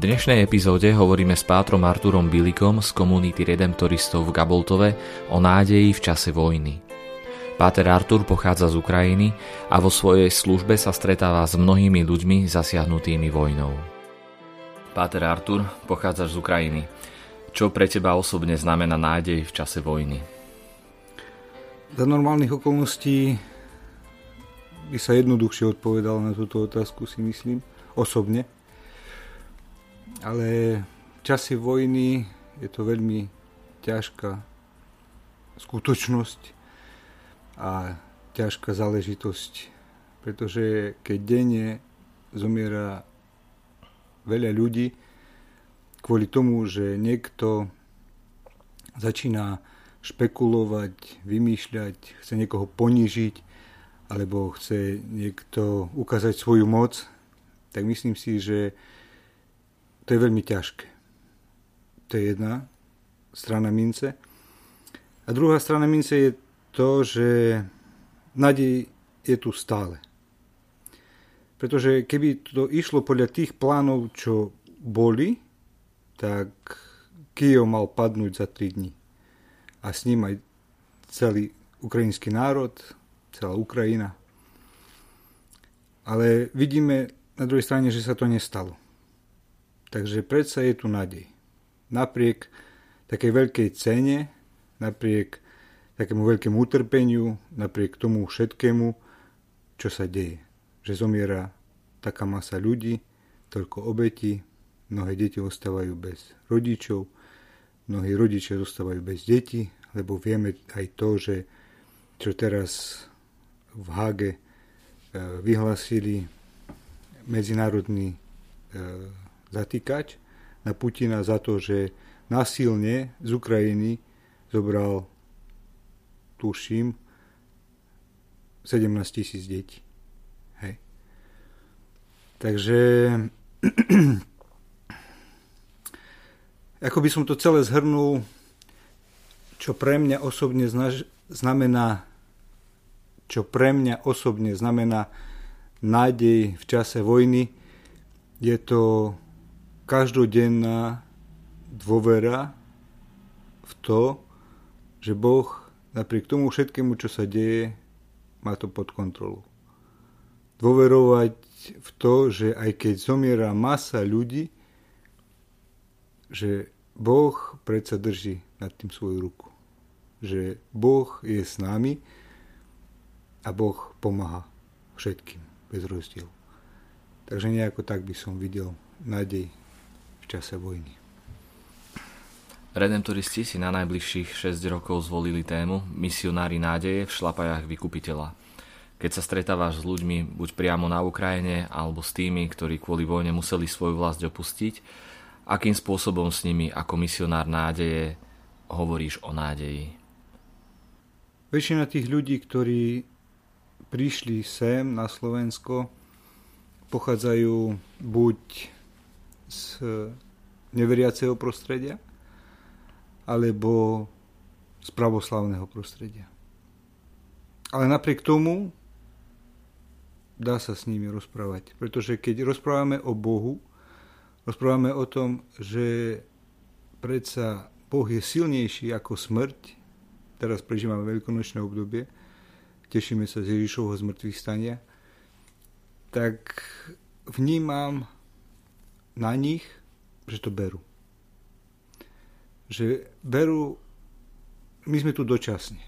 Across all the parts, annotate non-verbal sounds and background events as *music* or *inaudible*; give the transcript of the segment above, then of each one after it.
V dnešnej epizóde hovoríme s Pátrom Arturom Bilikom z komunity Redemptoristov v Gaboltove o nádeji v čase vojny. Páter Artur pochádza z Ukrajiny a vo svojej službe sa stretáva s mnohými ľuďmi zasiahnutými vojnou. Páter Artur, pochádzaš z Ukrajiny. Čo pre teba osobne znamená nádej v čase vojny? Za normálnych okolností by sa jednoduchšie odpovedal na túto otázku, si myslím, osobne. Ale v čase vojny je to veľmi ťažká skutočnosť a ťažká záležitosť, pretože keď denne zomiera veľa ľudí kvôli tomu, že niekto začína špekulovať, vymýšľať, chce niekoho ponížiť, alebo chce niekto ukázať svoju moc, tak myslím si, že to je veľmi ťažké. To je jedna strana mince. A druhá strana mince je to, že nádej je tu stále. Pretože keby to išlo podľa tých plánov, čo boli, tak Kijov mal padnúť za 3 dní. A s ním aj celý ukrajinský národ, celá Ukrajina. Ale vidíme na druhej strane, že sa to nestalo. Takže predsa je tu nádej. Napriek takej veľkej cene, napriek takému veľkému utrpeniu, napriek tomu všetkému, čo sa deje že zomiera taká masa ľudí, toľko obetí, mnohé deti ostávajú bez rodičov, mnohí rodičia zostávajú bez detí, lebo vieme aj to, že čo teraz v Hage e, vyhlasili medzinárodný zatýkač na Putina za to, že nasilne z Ukrajiny zobral, tuším, 17 tisíc detí. Takže *clears throat* ako by som to celé zhrnul, čo pre mňa osobne znamená čo pre mňa osobne znamená nádej v čase vojny, je to každodenná dôvera v to, že Boh napriek tomu všetkému, čo sa deje, má to pod kontrolu. Dôverovať v to, že aj keď zomiera masa ľudí, že Boh predsa drží nad tým svoju ruku. Že Boh je s nami a Boh pomáha všetkým bez rozdielu. Takže nejako tak by som videl nádej čase vojny. Redemptoristi si na najbližších 6 rokov zvolili tému Misionári nádeje v šlapajách vykupiteľa keď sa stretávaš s ľuďmi buď priamo na Ukrajine alebo s tými, ktorí kvôli vojne museli svoju vlast opustiť, akým spôsobom s nimi ako misionár nádeje hovoríš o nádeji? Väčšina tých ľudí, ktorí prišli sem na Slovensko, pochádzajú buď z neveriaceho prostredia, alebo z pravoslavného prostredia. Ale napriek tomu dá sa s nimi rozprávať. Pretože keď rozprávame o Bohu, rozprávame o tom, že predsa Boh je silnejší ako smrť. Teraz prežívame veľkonočné obdobie. Tešíme sa z Ježišovho zmrtvých stania. Tak vnímam na nich, že to berú. Že berú, my sme tu dočasne.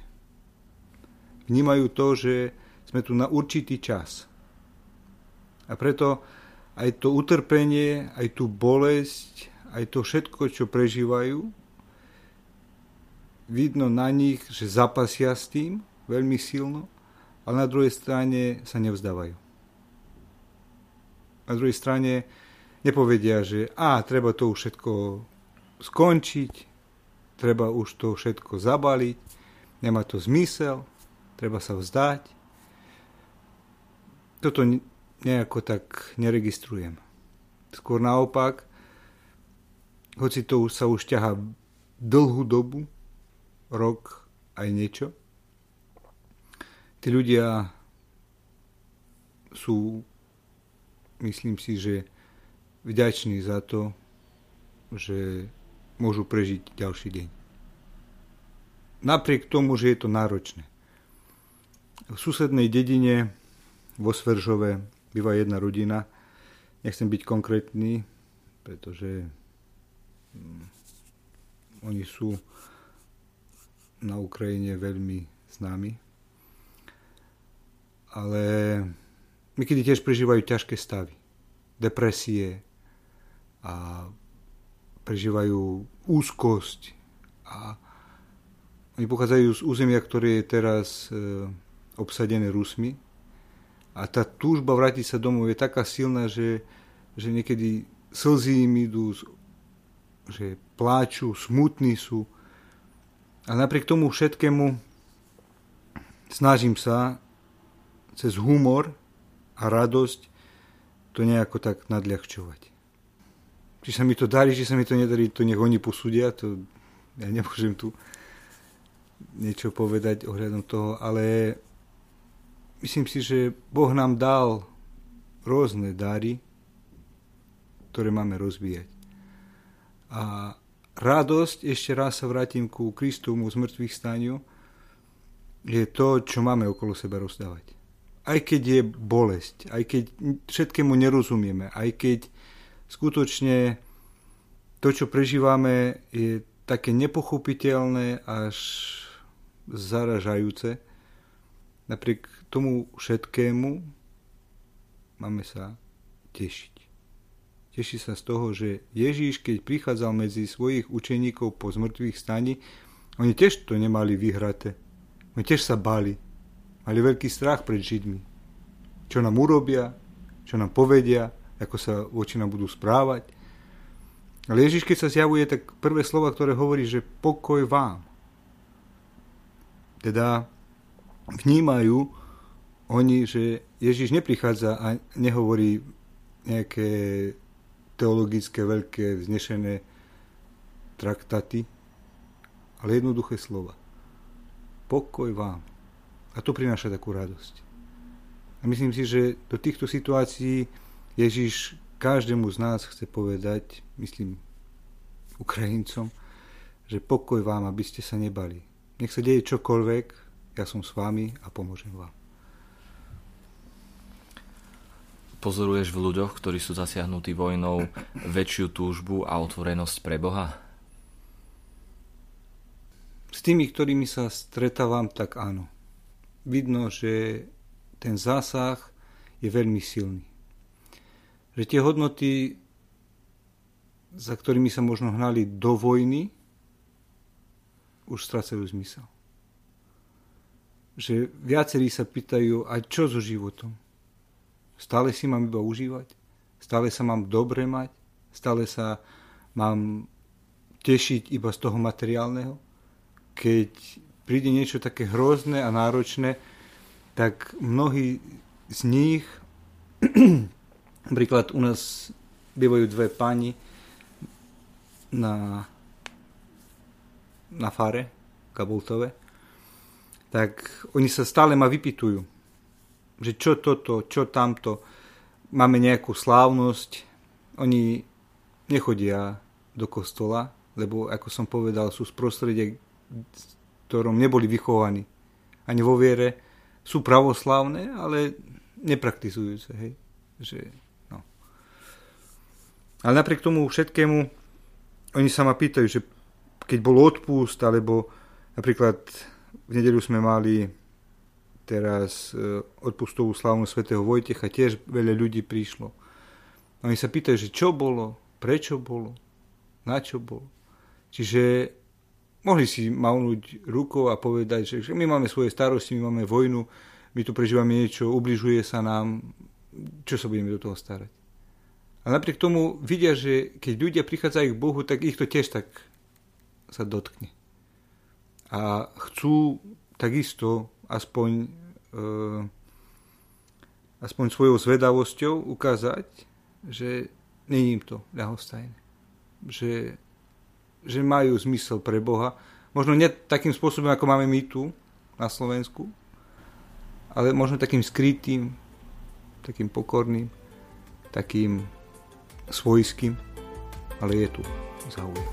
Vnímajú to, že sme tu na určitý čas a preto aj to utrpenie, aj tú bolesť, aj to všetko, čo prežívajú, vidno na nich, že zapasia s tým veľmi silno, ale na druhej strane sa nevzdávajú. Na druhej strane nepovedia, že a, treba to už všetko skončiť, treba už to všetko zabaliť, nemá to zmysel, treba sa vzdať. Toto nejako tak neregistrujem. Skôr naopak, hoci to sa už ťaha dlhú dobu, rok aj niečo, tí ľudia sú, myslím si, že vďační za to, že môžu prežiť ďalší deň. Napriek tomu, že je to náročné. V susednej dedine vo Sveržove býva jedna rodina. Nechcem byť konkrétny, pretože mm, oni sú na Ukrajine veľmi známi. Ale niekedy tiež prežívajú ťažké stavy. Depresie a prežívajú úzkosť a oni pochádzajú z územia, ktoré je teraz e, obsadené Rusmi a tá túžba vrátiť sa domov je taká silná, že, že niekedy slzy im idú, že pláču, smutní sú a napriek tomu všetkému snažím sa cez humor a radosť to nejako tak nadľahčovať. Či sa mi to darí, či sa mi to nedarí, to nech oni posúdia, to ja nemôžem tu niečo povedať ohľadom toho, ale myslím si, že Boh nám dal rôzne dary, ktoré máme rozvíjať. A radosť, ešte raz sa vrátim ku Kristovu z mŕtvych staniu, je to, čo máme okolo seba rozdávať. Aj keď je bolesť, aj keď všetkému nerozumieme, aj keď skutočne to, čo prežívame, je také nepochopiteľné až zaražajúce. Napriek tomu všetkému máme sa tešiť. Teší sa z toho, že Ježíš, keď prichádzal medzi svojich učeníkov po zmrtvých stani, oni tiež to nemali vyhraté. Oni tiež sa bali. Mali veľký strach pred Židmi. Čo nám urobia, čo nám povedia, ako sa voči nám budú správať. Ale Ježiš, keď sa zjavuje, tak prvé slova, ktoré hovorí, že pokoj vám. Teda vnímajú oni, že Ježiš neprichádza a nehovorí nejaké teologické veľké vznešené traktaty, ale jednoduché slova. Pokoj vám. A to prináša takú radosť. A myslím si, že do týchto situácií Ježiš každému z nás chce povedať, myslím Ukrajincom, že pokoj vám, aby ste sa nebali. Nech sa deje čokoľvek, ja som s vami a pomôžem vám. Pozoruješ v ľuďoch, ktorí sú zasiahnutí vojnou, väčšiu túžbu a otvorenosť pre Boha? S tými, ktorými sa stretávam, tak áno. Vidno, že ten zásah je veľmi silný. Že tie hodnoty, za ktorými sa možno hnali do vojny, už strácajú zmysel. Že viacerí sa pýtajú, a čo so životom? Stále si mám iba užívať? Stále sa mám dobre mať? Stále sa mám tešiť iba z toho materiálneho? Keď príde niečo také hrozné a náročné, tak mnohí z nich, napríklad u nás bývajú dve pani na, na fare, Kabultove, tak oni sa stále ma vypitujú že čo toto, čo tamto, máme nejakú slávnosť, oni nechodia do kostola, lebo ako som povedal, sú z prostredia, v ktorom neboli vychovaní ani vo viere, sú pravoslávne, ale nepraktizujú sa, hej. Že. Ale napriek tomu všetkému, oni sa ma pýtajú, že keď bol odpust, alebo napríklad v nedelu sme mali teraz e, odpustovú slavnú svätého Vojtecha, tiež veľa ľudí prišlo. Oni sa pýtajú, že čo bolo, prečo bolo, na čo bolo. Čiže mohli si mavnúť rukou a povedať, že my máme svoje starosti, my máme vojnu, my tu prežívame niečo, ubližuje sa nám, čo sa budeme do toho starať. A napriek tomu vidia, že keď ľudia prichádzajú k Bohu, tak ich to tiež tak sa dotkne. A chcú takisto aspoň, e, aspoň svojou zvedavosťou ukázať, že nie im to ľahostajné. Že, že majú zmysel pre Boha. Možno nie takým spôsobom, ako máme my tu na Slovensku, ale možno takým skrytým, takým pokorným, takým svojským, ale je tu záujem.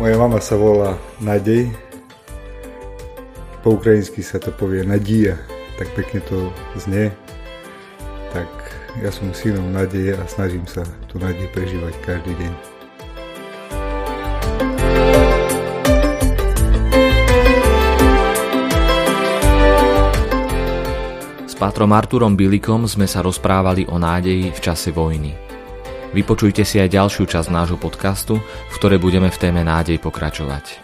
Moja mama sa volá Nadej, po ukrajinsky sa to povie Nadia, tak pekne to znie. Tak ja som synom nádeje a snažím sa tú nádej prežívať každý deň. Pátrom Arturom Bilikom sme sa rozprávali o nádeji v čase vojny. Vypočujte si aj ďalšiu časť nášho podcastu, v ktorej budeme v téme nádej pokračovať.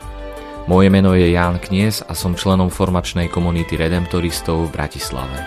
Moje meno je Ján Knies a som členom formačnej komunity redemptoristov v Bratislave.